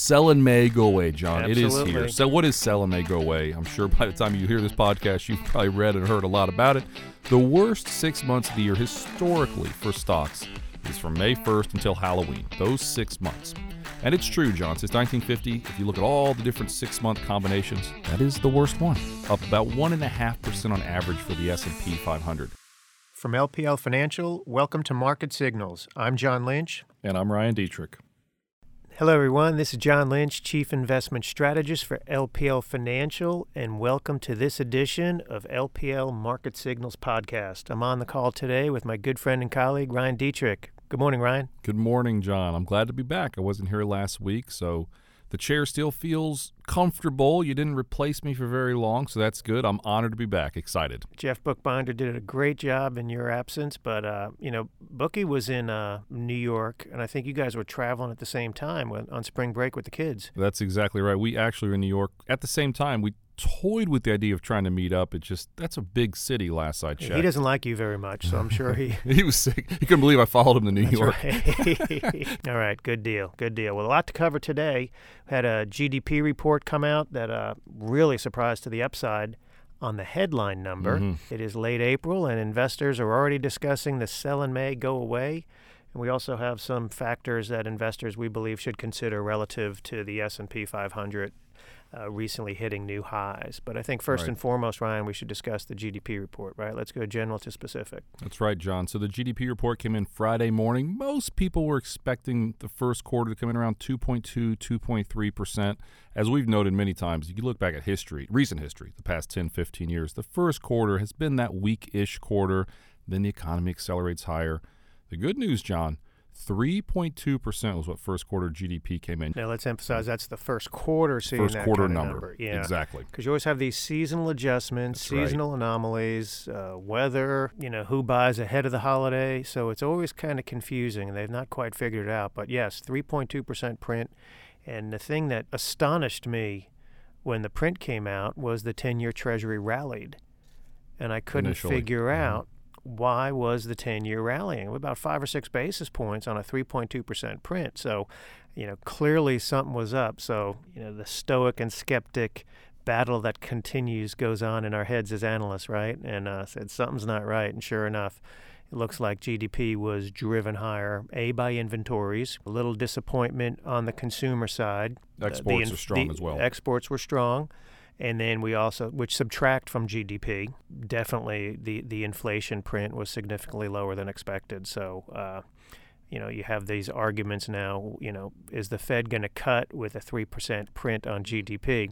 Sell in May, go away, John. It is here. So, what is sell in May, go away? I'm sure by the time you hear this podcast, you've probably read and heard a lot about it. The worst six months of the year historically for stocks is from May 1st until Halloween. Those six months. And it's true, John. Since 1950, if you look at all the different six-month combinations, that is the worst one. Up about one and a half percent on average for the S&P 500. From LPL Financial, welcome to Market Signals. I'm John Lynch. And I'm Ryan Detrick. Hello, everyone. This is John Lynch, Chief Investment Strategist for LPL Financial, and welcome to this edition of LPL Market Signals Podcast. I'm on the call today with my good friend and colleague, Ryan Detrick. Good morning, Ryan. Good morning, John. I'm glad to be back. I wasn't here last week, so the chair still feels comfortable. You didn't replace me for very long, so that's good. I'm honored to be back. Excited. Jeff Buchbinder did a great job in your absence, but uh, you know, Bookie was in uh, New York, and I think you guys were traveling at the same time on spring break with the kids. That's exactly right. We actually were in New York at the same time. We toyed with the idea of trying to meet up. It's just that's a big city. Last I checked, He doesn't like you very much, so I'm sure he. he was sick. He couldn't believe I followed him to New That's York. right. All right, good deal, good deal. Well, a lot to cover today. We had a GDP report come out that uh, really surprised to the upside on the headline number. Mhm. It is late April, and investors are already discussing the sell in May go away. And we also have some factors that investors we believe should consider relative to the S&P 500 uh, recently hitting new highs. But I think first Right. and foremost, Ryan, we should discuss the GDP report, right? Let's go general to specific. That's right, John. So the GDP report came in Friday morning. Most people were expecting the first quarter to come in around 2.2, 2.3%. As we've noted many times, you can look back at history, recent history, the past 10, 15 years. The first quarter has been that weak ish quarter. Then the economy accelerates higher. The good news, John, 3.2% was what first quarter GDP came in. Now let's emphasize that's the first quarter seeing First that quarter kind of number. Yeah, Exactly. because you always have these seasonal adjustments, That's right. seasonal anomalies, uh, weather. You know who buys ahead of the holiday, so it's always kind of confusing, and they've not quite figured it out. But yes, 3.2 percent print, and the thing that astonished me when the print came out was the 10-year Treasury rallied, and I couldn't Initially. figure Mhm. out why was the 10-year rallying about five or six basis points on a 3.2 percent print. So you know, clearly something was up. So, you know, the stoic and skeptic battle that continues goes on in our heads as analysts, right? And uh, said something's not right. And sure enough, it looks like GDP was driven higher, A, by inventories, a little disappointment on the consumer side. Uh, the Exports inf- are strong the as well. Exports were strong. And then we also, which subtract from GDP, definitely the, the inflation print was significantly lower than expected. So, uh, you know, you have these arguments now, you know, is the Fed going to cut with a 3% print on GDP?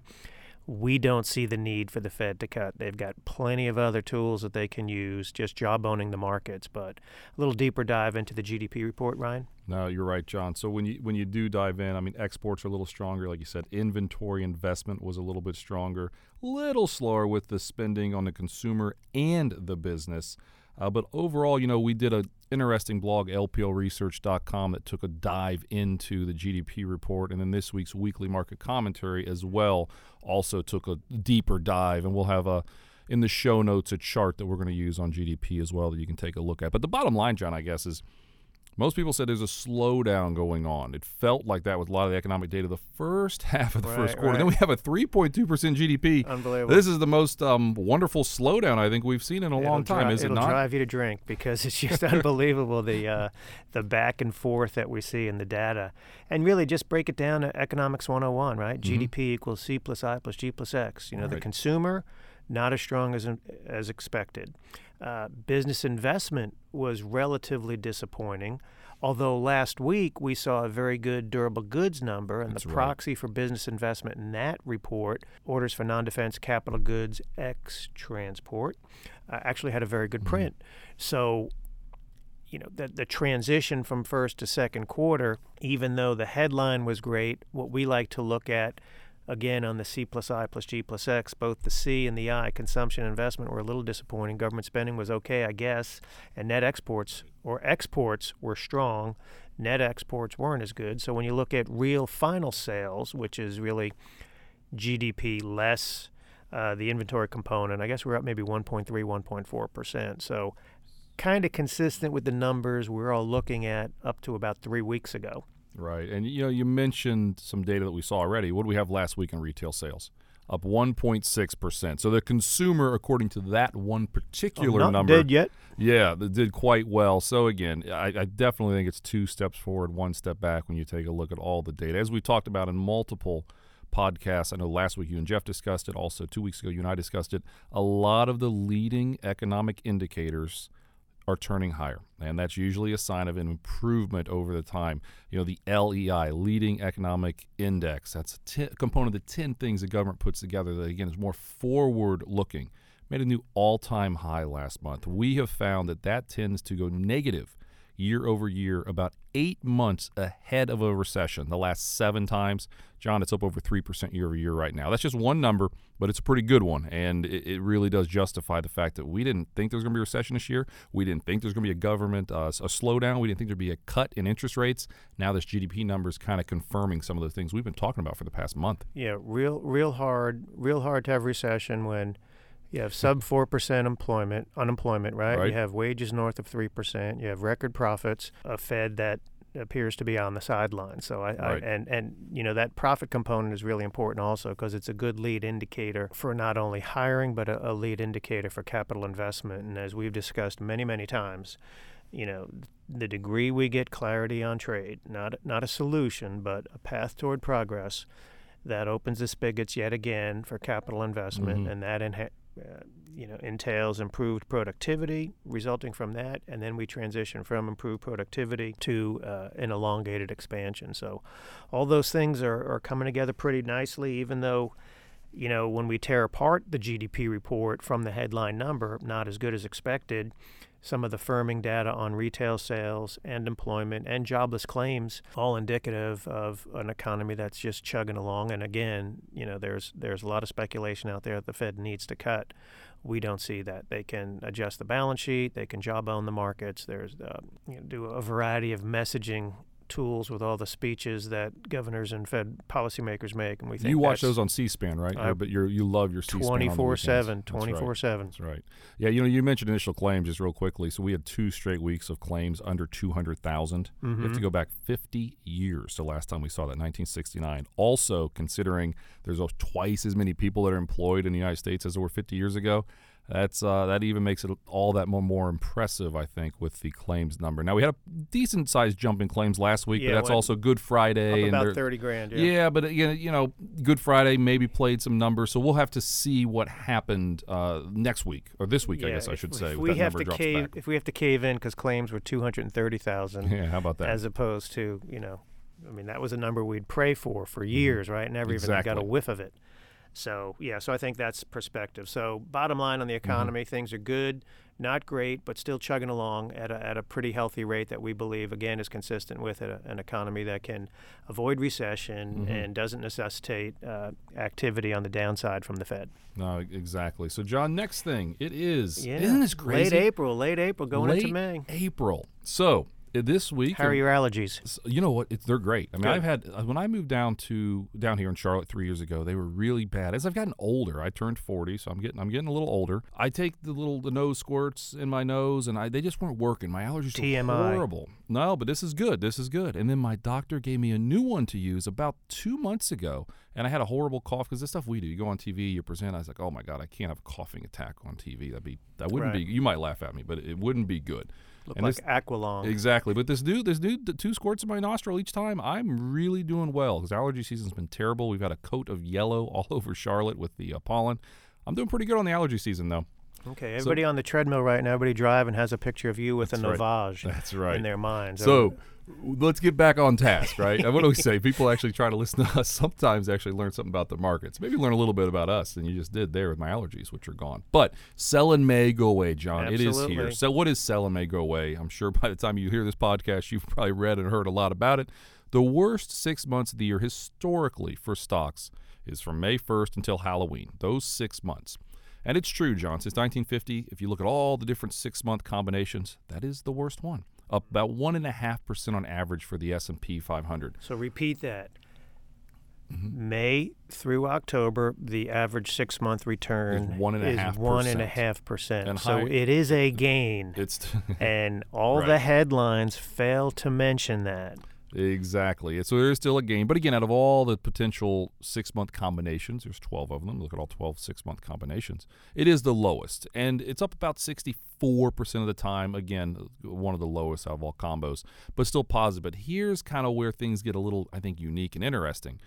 We don't see the need for the Fed to cut. They've got plenty of other tools that they can use, just jawboning the markets. But a little deeper dive into the GDP report, Ryan. No, you're right, John. So when you when you do dive in, I mean, exports are a little stronger, like you said. Inventory investment was a little bit stronger, a little slower with the spending on the consumer and the business. Uh, but overall, you know, we did an interesting blog, lplresearch.com, that took a dive into the GDP report, and then this week's weekly market commentary as well also took a deeper dive, and we'll have a in the show notes a chart that we're going to use on GDP as well that you can take a look at. But the bottom line, John, I guess, is most people said there's a slowdown going on. It felt like that with a lot of the economic data the first half of the first Right, quarter. Then we have a 3.2% GDP. Unbelievable. This is the most um, wonderful slowdown I think we've seen in a long It'll time, dri- is it not? it'll drive you to drink because it's just unbelievable the uh, the back and forth that we see in the data. And really, just break it down to economics 101, right? Mhm. GDP equals C plus I plus G plus X. You know, the consumer not as strong as as expected. Uh, business investment was relatively disappointing. Although last week we saw a very good durable goods number, and That's the right. proxy for business investment in that report, orders for non defense capital goods ex transport, uh, actually had a very good Mhm. print. So, you know, the, the transition from first to second quarter, even though the headline was great, what we like to look at again on the C plus I plus G plus X, both the C and the I, consumption and investment, were a little disappointing. Government spending was okay, I guess, and net exports or exports were strong. Net exports weren't as good. So when you look at real final sales, which is really GDP less uh, the inventory component, I guess we're up maybe 1.3, 1.4 percent. So kind of consistent with the numbers we're all looking at up to about three weeks ago. Right. And you know, you mentioned some data that we saw already. What do we have last week in retail sales? Up 1.6%. So the consumer, according to that one particular oh, not number, dead yet. yeah, that did quite well. So again, I, I definitely think it's two steps forward, one step back when you take a look at all the data. As we talked about in multiple podcasts, I know last week you and Jeff discussed it. Also, two weeks ago you and I discussed it. A lot of the leading economic indicators are turning higher, and that's usually a sign of an improvement over the time. You know, the LEI, leading economic index, that's a t- component of the 10 things the government puts together that, again, is more forward looking. Made a new all time high last month. We have found that that tends to go negative year over year, about eight months ahead of a recession. The last seven times, John, it's up over 3% year over year right now. That's just one number, but it's a pretty good one. And it, it really does justify the fact that we didn't think there was going to be a recession this year. We didn't think there was going to be a government, uh, a slowdown. We didn't think there'd be a cut in interest rates. Now, this GDP number is kind of confirming some of the things we've been talking about for the past month. Yeah, real, real hard, real hard to have recession when you have sub four percent employment, unemployment, right? Right. You have wages north of three percent. You have record profits. A Fed that appears to be on the sidelines. So I, Right. I and and you know that profit component is really important also because it's a good lead indicator for not only hiring but a, a lead indicator for capital investment. And as we've discussed many many times, you know the degree we get clarity on trade, not not a solution, but a path toward progress. That opens the spigots yet again for capital investment, Mhm. and that inha- you know entails improved productivity resulting from that, and then we transition from improved productivity to uh, an elongated expansion. So, all those things are, are coming together pretty nicely, even though. You know, when we tear apart the GDP report from the headline number, not as good as expected, some of the firming data on retail sales and employment and jobless claims all indicative of an economy that's just chugging along. And again you know there's there's a lot of speculation out there that the Fed needs to cut. We don't see that. They can adjust the balance sheet. They can jawbone the markets. There's uh, you know, do a variety of messaging tools with all the speeches that governors and Fed policymakers make and we think You watch those on C-SPAN, right? I- but you're, you love your C-SPAN 24 weekends. 7 That's right. 24 7 That's right. Yeah, you know, you mentioned initial claims just real quickly. So we had two straight weeks of claims under 200,000. You have to mm-hmm. go back 50 years to last time we saw that, 1969. Also, considering there's twice as many people that are employed in the United States as there were 50 years ago, that's uh, that even makes it all that more, more impressive, I think, with the claims number. Now we had a decent sized jump in claims last week, Yeah, but that's also Good Friday, and about 30 grand yeah. yeah, but uh, you know, you know, Good Friday maybe played some numbers, so we'll have to see what happened uh, next week or this week, I Yeah, guess I should if say. if that have to cave back. if we have to cave in because claims were 230,000 Yeah, how about that? as opposed to you know I mean that was a number we'd pray for for years right never even got a Mm-hmm. Whiff of it so yeah so I think that's perspective so bottom line on the Mm-hmm. economy things are good not great but still chugging along at a, at a pretty healthy rate that we believe again is consistent with a, an economy that can avoid recession Mhm. and doesn't necessitate uh, activity on the downside from the Fed no, exactly. So, John, next thing it is. yeah Isn't this crazy? late April late April going Late into May April. So this week, how are your allergies you know what? It's, they're great. I mean, Good. I've had uh, when I moved down to down here in Charlotte three years ago, they were really bad. As I've gotten older, I turned forty, so I'm getting I'm getting a little older. I take the little the nose squirts in my nose, and I they just weren't working. My allergies were horrible. No, but this is good. This is good. And then my doctor gave me a new one to use about two months ago, and I had a horrible cough because the stuff we do. You go on TV, you present. I was like, oh my god, I can't have a coughing attack on TV. That'd be that wouldn't Right. be. You might laugh at me, but it wouldn't be good. Look And like this- Aqualung Exactly. But this dude, this dude, the two squirts in my nostril each time, I'm really doing well because allergy season's been terrible. We've had a coat of yellow all over Charlotte with the uh, pollen. I'm doing pretty good on the allergy season, though. Okay, everybody on the treadmill right now, everybody driving has a picture of you with a right. Novage That's right. in their minds. So let's get back on task, right? What do we say? People actually try to listen to us. Sometimes actually learn something about the markets. Maybe learn a little bit about us than you just did there with my allergies, which are gone. But sell and may go away, John. It is here. So what is sell and may go away? I'm sure by the time you hear this podcast, you've probably read and heard a lot about it. The worst six months of the year historically for stocks is from May 1st until Halloween. Those six months. And it's true, John. Since 1950, if you look at all the different six-month combinations, that is the worst one. Up about one and a half percent on average for the S&P 500. so repeat that. Mm-hmm. May through October, the average six month return one and a is half one and a percent. half percent. And So high- it is a gain. It's and all Right. the headlines fail to mention that. Exactly. So there is still a gain. But again, out of all the potential six month combinations, there's 12 of them. Look at all 12 six month combinations. It is the lowest. And it's up about 64% of the time. Again, one of the lowest out of all combos, but still positive. But here's kind of where things get a little, I think, unique and interesting.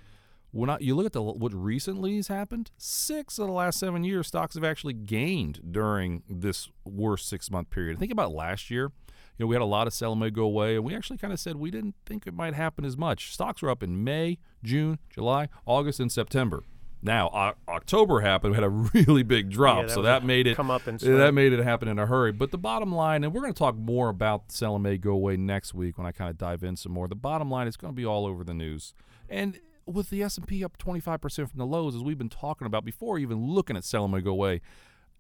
When I, you look at the, what recently has happened, six of the last seven years, stocks have actually gained during this worst six month period. Think about last year you know, we had a lot of sell may go away, and we actually kind of said we didn't think it might happen as much. Stocks were up in May, June, July, August, and September. Now o- October happened, we had a really big drop, Yeah, that so that made it come up and that made it happen in a hurry. But the bottom line, and we're going to talk more about sell may go away next week when I kind of dive in some more. The bottom line is going to be all over the news, and with the S and P up 25% from the lows, as we've been talking about before, even looking at sell may go away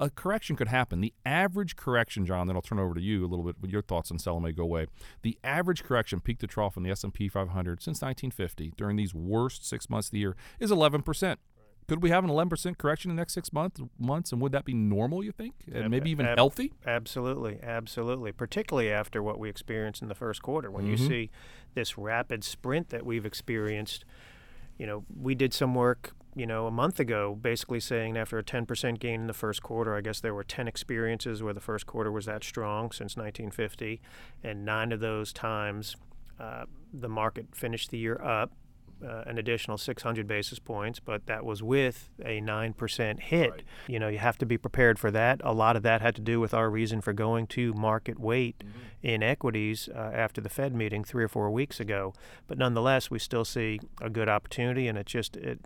a correction could happen. The average correction, John, then I'll turn over to you a little bit with your thoughts on may go away. The average correction, peak to trough in the S&P 500 since 1950 during these worst six months of the year is 11 percent. Could we have an 11 percent correction in the next six months? Months, and would that be normal? You think, and Ab- maybe even ab- healthy? Absolutely, absolutely. Particularly after what we experienced in the first quarter, when Mhm. you see this rapid sprint that we've experienced. You know, we did some work, you know, a month ago, basically saying after a 10% gain in the first quarter, I guess there were 10 experiences where the first quarter was that strong since 1950, and nine of those times uh, the market finished the year up. Uh, an additional 600 basis points, but that was with a 9% hit. Right. You know, you have to be prepared for that. A lot of that had to do with our reason for going to market weight in equities uh, after the Fed meeting three or four weeks ago. But nonetheless, we still see a good opportunity, and it just, it-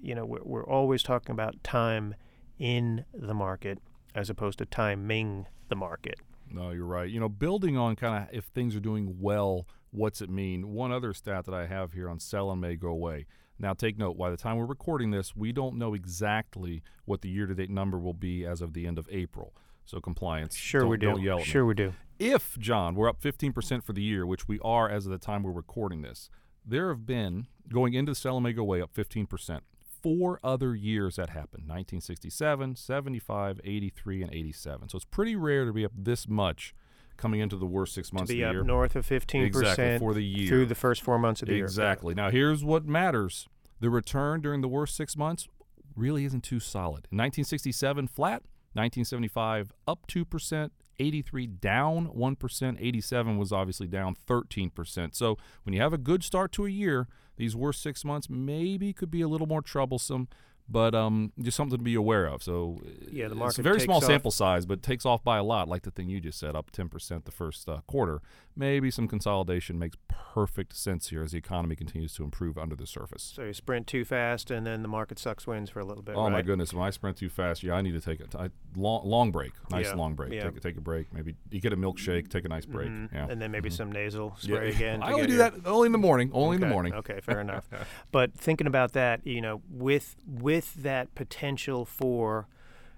you know, we're, we're always talking about time in the market as opposed to timing the market. No, you're right. You know, building on kind of if things are doing well, what's it mean? One other stat that I have here on sell and may go away. Now, take note, by the time we're recording this, we don't know exactly what the year to date number will be as of the end of April. So, compliance. Sure, we do. Don't yell at me. sure, we do. if John, we're up 15% for the year, which we are as of the time we're recording this, there have been going into the sell and may go away up 15%. Four other years that happened 1967, 75, 83, and 87. So it's pretty rare to be up this much coming into the worst six To months be of up the year. north of 15% Exactly, for the year. through the first four months of the year. Exactly. Now, here's what matters the return during the worst six months really isn't too solid. In 1967, flat. 1975, up 2%. 83 down 1%, 87 was obviously down 13%. So when you have a good start to a year, these worst 6 months maybe could be a little more troublesome, but um, just something to be aware of. So Yeah, the market it's a very small off- sample size, but takes off by a lot, like the thing you just said, up 10% the first uh, quarter. Maybe some consolidation makes perfect sense here as the economy continues to improve under the surface. So you sprint too fast, and then the market sucks wins for a little bit. Oh my goodness! When I sprint too fast, yeah, I need to take a t- I- long, long break, nice Yeah, long break. yeah. Take, a- take a break. Maybe you get a milkshake, take a nice break. Mhm. Yeah, And then maybe Mhm. some nasal Yeah. spray again. I only do your- that only in the morning. Only in the morning. Okay, fair enough. But thinking about that, you know, with with that potential for,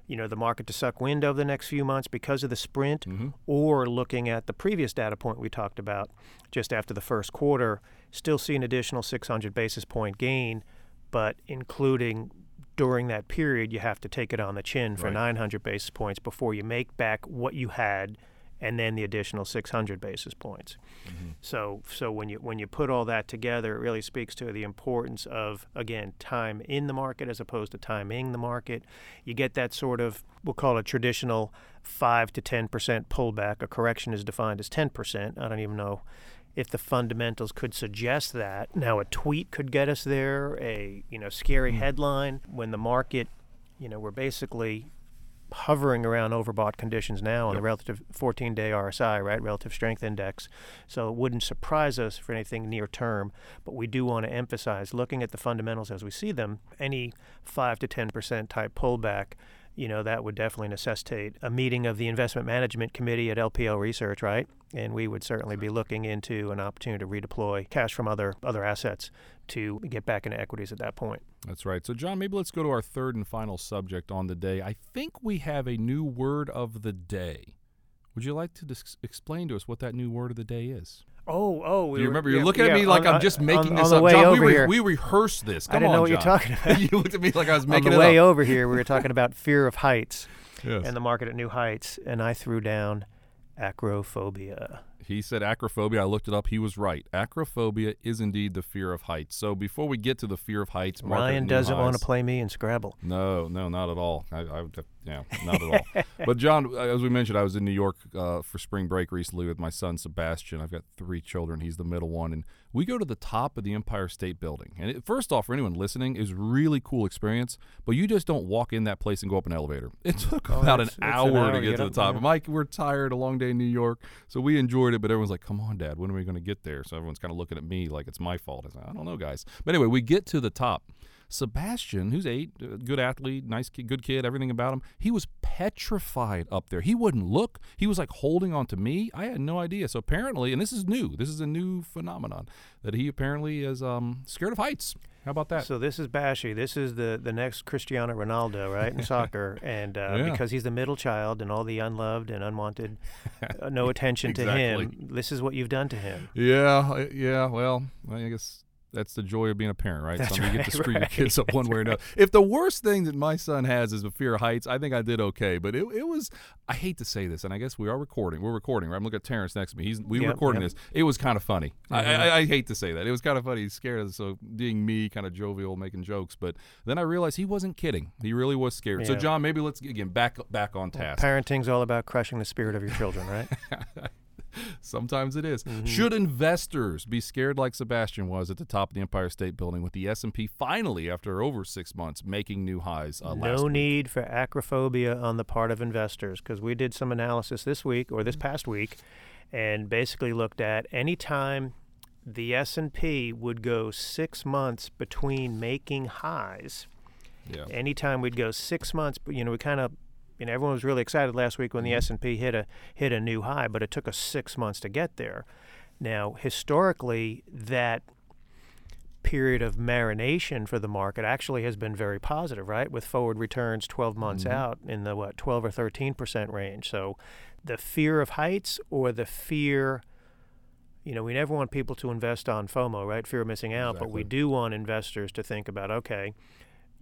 you know, the market to suck wind over the next few months because of the sprint, hmm or looking at the previous data point we talked about just after the first quarter, still see an additional 600 basis point gain, but including during that period, you have to take it on the chin for Right. 900 basis points before you make back what you had and then the additional 600 basis points. Mm-hmm. So, so when you when you put all that together, it really speaks to the importance of again time in the market as opposed to timing the market. You get that sort of we'll call it traditional five to ten percent pullback. A correction is defined as ten percent. I don't even know if the fundamentals could suggest that. Now, a tweet could get us there. A you know scary Hmm. headline when the market, you know, we're basically hovering around overbought conditions now on the relative 14 day RSI, right? Relative strength index. So it wouldn't surprise us for anything near term, but we do want to emphasize looking at the fundamentals as we see them, any 5 to 10% type pullback, you know, that would definitely necessitate a meeting of the investment management committee at LPL Research, right? And we would certainly be looking into an opportunity to redeploy cash from other other assets to get back into equities at that point. That's right. So, John, maybe let's go to our third and final subject on the day. I think we have a new word of the day. Would you like to dis- explain to us what that new word of the day is? Oh, oh, we Do you remember? yeah, You're looking at me like on- I'm just making on this the up. John, we, re- here. we rehearsed this. Come I didn't on, know what you're John. talking about. you looked at me like I was making on making the it way up. over here, we were talking about fear of heights Yes. and the market at new heights, and I threw down acrophobia. He said acrophobia. I looked it up. He was right. Acrophobia is indeed the fear of heights. So before we get to the fear of heights, Ryan doesn't want to play me in Scrabble. No, no, not at all. I, I yeah, not at all. but John, as we mentioned, I was in New York uh, for spring break recently with my son Sebastian. I've got three children. He's the middle one, and we go to the top of the Empire State Building. And it, first off, for anyone listening, is really cool experience. But you just don't walk in that place and go up an elevator. It took oh, about an hour, an hour, to get, get to the top. Mike, we're tired, a long day in New York, so we enjoyed But everyone's like, "Come on, Dad, when are we going to get there?" So everyone's kind of looking at me like it's my fault. I, said, I don't know, guys. But anyway, we get to the top Sebastian, who's eight, uh, good athlete, nice kid, good kid, everything about him, he was petrified up there. He wouldn't look. He was like holding on to me. I had no idea. So apparently, and this is new, this is a new phenomenon, that he apparently is um, scared of heights. How about that? So this is Bashy. This is the the next Cristiano Ronaldo, right, in soccer, and uh, yeah. because he's the middle child and all the unloved and unwanted, uh, no attention exactly. to him. This is what you've done to him. Yeah, yeah. Well, I guess that's the joy of being a parent, right? That's so right, you get to screw right. your kids up one way or another. If the worst thing that my son has is a fear of heights, I think I did okay. But it, it was I hate to say this, and I guess we are recording. We're recording, right? I'm looking at Terrence next to me. He's we yep, recording yep. this. It was kind of funny. Mm-hmm. I, I, I, hate to say that. It was kind of funny. He's scared of so being me, kind of jovial, making jokes. But then I realized he wasn't kidding. He really was scared. Yeah. So John, maybe let's again back back on task. Well, parenting's all about crushing the spirit of your children, right? Sometimes it is. Mm-hmm. Should investors be scared like Sebastian was at the top of the Empire State Building with the S&P finally after over 6 months making new highs uh, No need for acrophobia on the part of investors because we did some analysis this week or this past week and basically looked at any time the S&P would go 6 months between making highs. Yeah. Anytime we'd go 6 months, you know, we kind of you know, everyone was really excited last week when the mm-hmm. S and P hit a hit a new high, but it took us six months to get there. Now, historically, that period of marination for the market actually has been very positive, right? With forward returns 12 months mm-hmm. out in the what 12 or 13 percent range. So, the fear of heights or the fear you know, we never want people to invest on FOMO, right? Fear of missing out, exactly. but we do want investors to think about okay,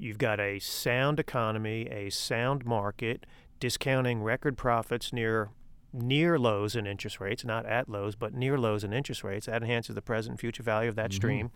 You've got a sound economy, a sound market, discounting record profits near near lows in interest rates, not at lows, but near lows in interest rates. That enhances the present and future value of that mm-hmm. stream.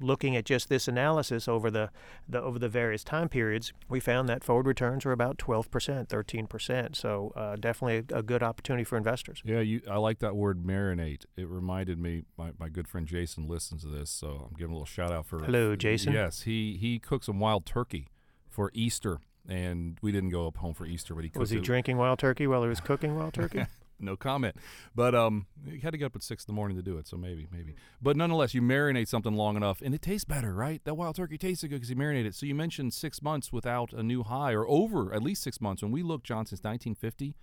Looking at just this analysis over the, the over the various time periods, we found that forward returns are about 12%, 13%. So uh, definitely a, a, good opportunity for investors. Yeah, you, I like that word marinate. It reminded me, my, my good friend Jason listens to this, so I'm giving a little shout out for. Hello, Jason. Yes, he, he cooked some wild turkey for Easter and we didn't go up home for Easter, but he cooked it. was he it. drinking wild turkey while he was cooking wild turkey? no comment. But um, you had to get up at six in the morning to do it, so maybe, maybe. But nonetheless, you marinate something long enough, and it tastes better, right? That wild turkey tastes good because you marinate it. So you mentioned six months without a new high, or over at least six months. When we look, John, since 1950,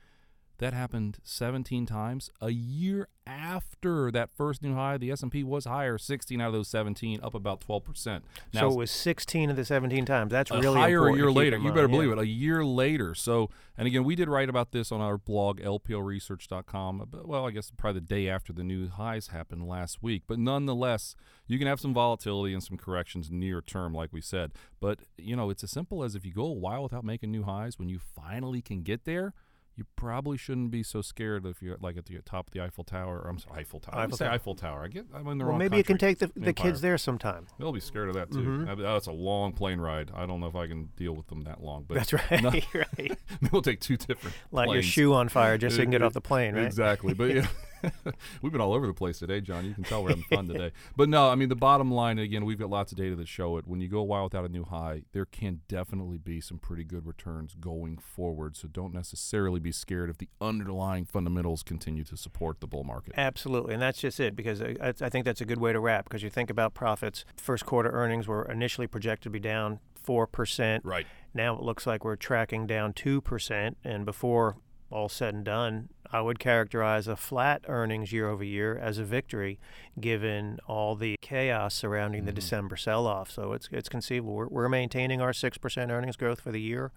that happened 17 times. A year after that first new high, the S&P was higher, 16 out of those 17, up about 12%. Now, so it was 16 of the 17 times. That's really higher a year later. You better believe yeah. it. A year later. So, and again, we did write about this on our blog, lplresearch.com. Uh, well, I guess probably the day after the new highs happened last week. But nonetheless, you can have some volatility and some corrections near term, like we said. But, you know, it's as simple as if you go a while without making new highs, when you finally can get there – you probably shouldn't be so scared if you're like at the top of the Eiffel Tower. Or I'm sorry, Eiffel Tower. Eiffel, Tower. Eiffel Tower. I get. I'm in the well, wrong. Maybe country. you can take the, the kids there sometime. They'll be scared of that too. Mm-hmm. That's a long plane ride. I don't know if I can deal with them that long. But that's right. Not, right. we'll take two different. Light planes. your shoe on fire just so you can get off the plane, right? Exactly. But yeah. we've been all over the place today, John. You can tell we're having fun today. But no, I mean the bottom line again, we've got lots of data that show it. When you go a while without a new high, there can definitely be some pretty good returns going forward. So don't necessarily be scared if the underlying fundamentals continue to support the bull market. Absolutely, and that's just it. Because I, I think that's a good way to wrap. Because you think about profits, first quarter earnings were initially projected to be down four percent. Right. Now it looks like we're tracking down two percent, and before all said and done, I would characterize a flat earnings year over year as a victory, given all the chaos surrounding mm-hmm. the December sell-off. So it's it's conceivable. We're, we're maintaining our six percent earnings growth for the year,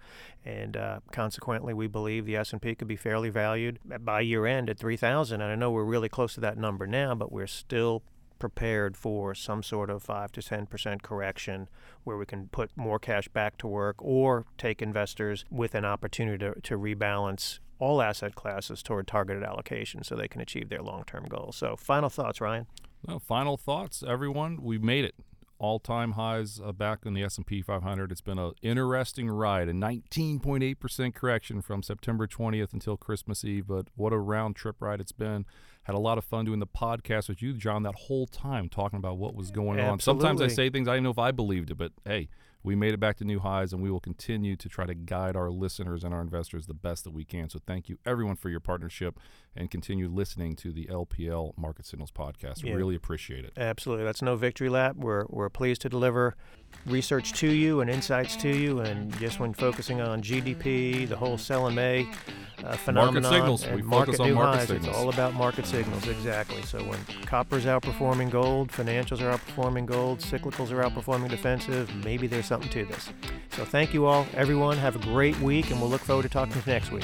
and uh, consequently, we believe the S and P could be fairly valued by year end at three thousand. And I know we're really close to that number now, but we're still prepared for some sort of 5 to 10% correction where we can put more cash back to work or take investors with an opportunity to, to rebalance all asset classes toward targeted allocation so they can achieve their long-term goals. So, final thoughts, Ryan? Well, final thoughts, everyone. We made it all-time highs uh, back in the S&P 500. It's been an interesting ride, a 19.8% correction from September 20th until Christmas Eve, but what a round trip ride it's been. Had a lot of fun doing the podcast with you, John, that whole time talking about what was going Absolutely. on. Sometimes I say things I didn't know if I believed it, but hey, we made it back to new highs, and we will continue to try to guide our listeners and our investors the best that we can. So, thank you everyone for your partnership and continue listening to the LPL Market Signals podcast. Yeah. Really appreciate it. Absolutely. That's no victory lap. We're, we're pleased to deliver research to you and insights to you. And just when focusing on GDP, the whole May uh, phenomenon, Market signals. and We market focus on market highs, signals. it's all about market signals. Exactly. So when copper's outperforming gold, financials are outperforming gold, cyclicals are outperforming defensive, maybe there's something to this. So thank you all, everyone. Have a great week, and we'll look forward to talking to you next week.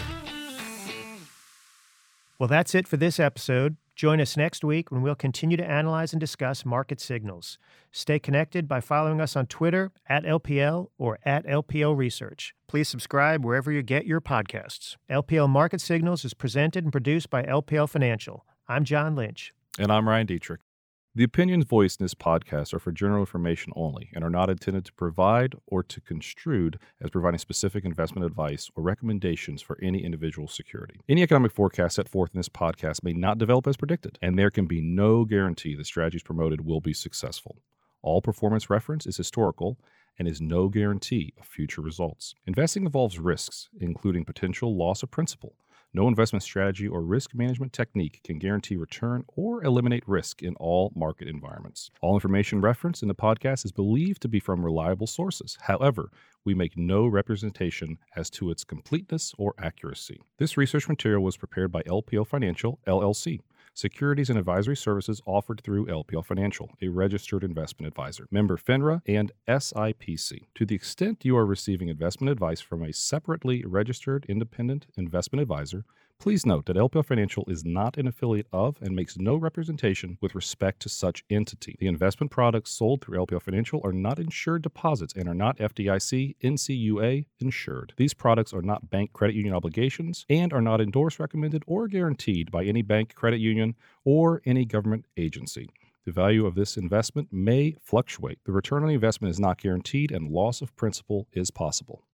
Well, that's it for this episode. Join us next week when we'll continue to analyze and discuss market signals. Stay connected by following us on Twitter at LPL or at LPL Research. Please subscribe wherever you get your podcasts. LPL Market Signals is presented and produced by LPL Financial. I'm John Lynch. And I'm Ryan Detrick. The opinions voiced in this podcast are for general information only and are not intended to provide or to construed as providing specific investment advice or recommendations for any individual security. Any economic forecast set forth in this podcast may not develop as predicted, and there can be no guarantee the strategies promoted will be successful. All performance reference is historical and is no guarantee of future results. Investing involves risks, including potential loss of principal. No investment strategy or risk management technique can guarantee return or eliminate risk in all market environments. All information referenced in the podcast is believed to be from reliable sources. However, we make no representation as to its completeness or accuracy. This research material was prepared by LPL Financial, LLC. Securities and advisory services offered through LPL Financial, a registered investment advisor, member FINRA and SIPC. To the extent you are receiving investment advice from a separately registered independent investment advisor, please note that LPL Financial is not an affiliate of and makes no representation with respect to such entity. The investment products sold through LPL Financial are not insured deposits and are not FDIC, NCUA insured. These products are not bank credit union obligations and are not endorsed, recommended, or guaranteed by any bank, credit union, or any government agency. The value of this investment may fluctuate. The return on the investment is not guaranteed and loss of principal is possible.